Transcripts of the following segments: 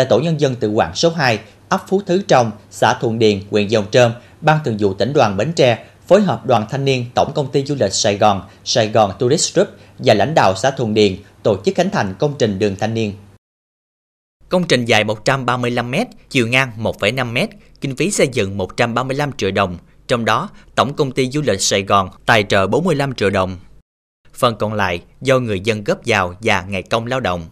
tại Tổ Nhân dân tự quản số 2, ấp Phú Thứ Trong, xã Thuận Điền, huyện Dòng Trơm, Ban Thường vụ tỉnh đoàn Bến Tre phối hợp đoàn thanh niên Tổng công ty du lịch Sài Gòn, Sài Gòn Tourist Group và lãnh đạo xã Thuận Điền tổ chức khánh thành công trình đường thanh niên. Công trình dài 135m, chiều ngang 1,5m, kinh phí xây dựng 135 triệu đồng, trong đó Tổng công ty du lịch Sài Gòn tài trợ 45 triệu đồng. Phần còn lại do người dân góp vào và ngày công lao động.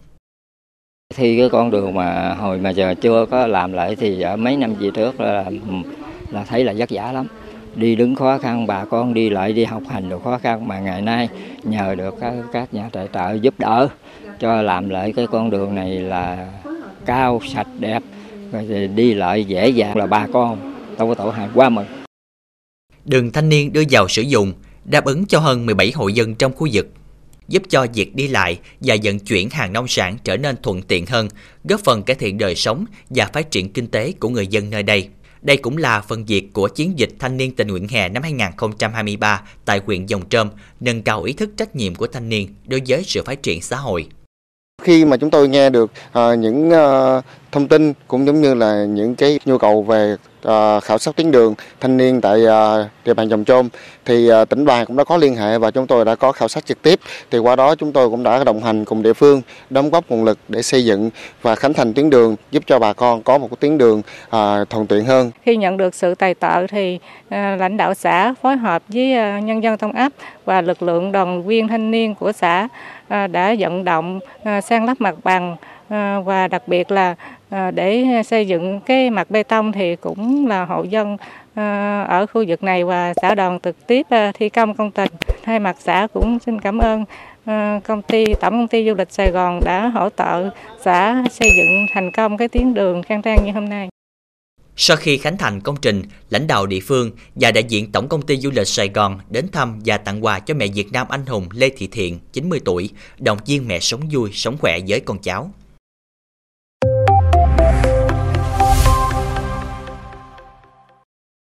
Thì cái con đường mà hồi mà giờ chưa có làm lại thì ở mấy năm về trước là là thấy là vất vả lắm. Đi đứng khó khăn bà con đi lại đi học hành được khó khăn mà ngày nay nhờ được các, các nhà tài trợ giúp đỡ cho làm lại cái con đường này là cao sạch đẹp rồi đi lại dễ dàng là bà con tôi có tổ hài quá mừng đường thanh niên đưa vào sử dụng đáp ứng cho hơn 17 hộ dân trong khu vực giúp cho việc đi lại và vận chuyển hàng nông sản trở nên thuận tiện hơn, góp phần cải thiện đời sống và phát triển kinh tế của người dân nơi đây. Đây cũng là phần việc của chiến dịch thanh niên tình nguyện hè năm 2023 tại huyện Dòng Trơm, nâng cao ý thức trách nhiệm của thanh niên đối với sự phát triển xã hội. Khi mà chúng tôi nghe được uh, những uh, thông tin cũng giống như là những cái nhu cầu về Ờ, khảo sát tuyến đường, thanh niên tại ờ, địa bàn Dòng Trôm thì ờ, tỉnh đoàn cũng đã có liên hệ và chúng tôi đã có khảo sát trực tiếp thì qua đó chúng tôi cũng đã đồng hành cùng địa phương, đóng góp nguồn lực để xây dựng và khánh thành tuyến đường, giúp cho bà con có một tuyến đường thuận tiện hơn. Khi nhận được sự tài trợ thì lãnh đạo xã phối hợp với nhân dân trong ấp và lực lượng đoàn viên thanh niên của xã đã vận động sang lắp mặt bằng và đặc biệt là Ờ, để ờ, xây dựng cái mặt bê tông thì cũng là hộ dân ờ, ở khu vực này và xã đoàn trực tiếp thi công công trình. Thay mặt xã cũng xin cảm ơn công ty tổng công ty du lịch Sài Gòn đã hỗ trợ xã xây dựng thành công cái tuyến đường khang trang như hôm nay. Sau khi khánh thành công trình, lãnh đạo địa phương và đại diện Tổng công ty du lịch Sài Gòn đến thăm và tặng quà cho mẹ Việt Nam anh hùng Lê Thị Thiện, 90 tuổi, động viên mẹ sống vui, sống khỏe với con cháu.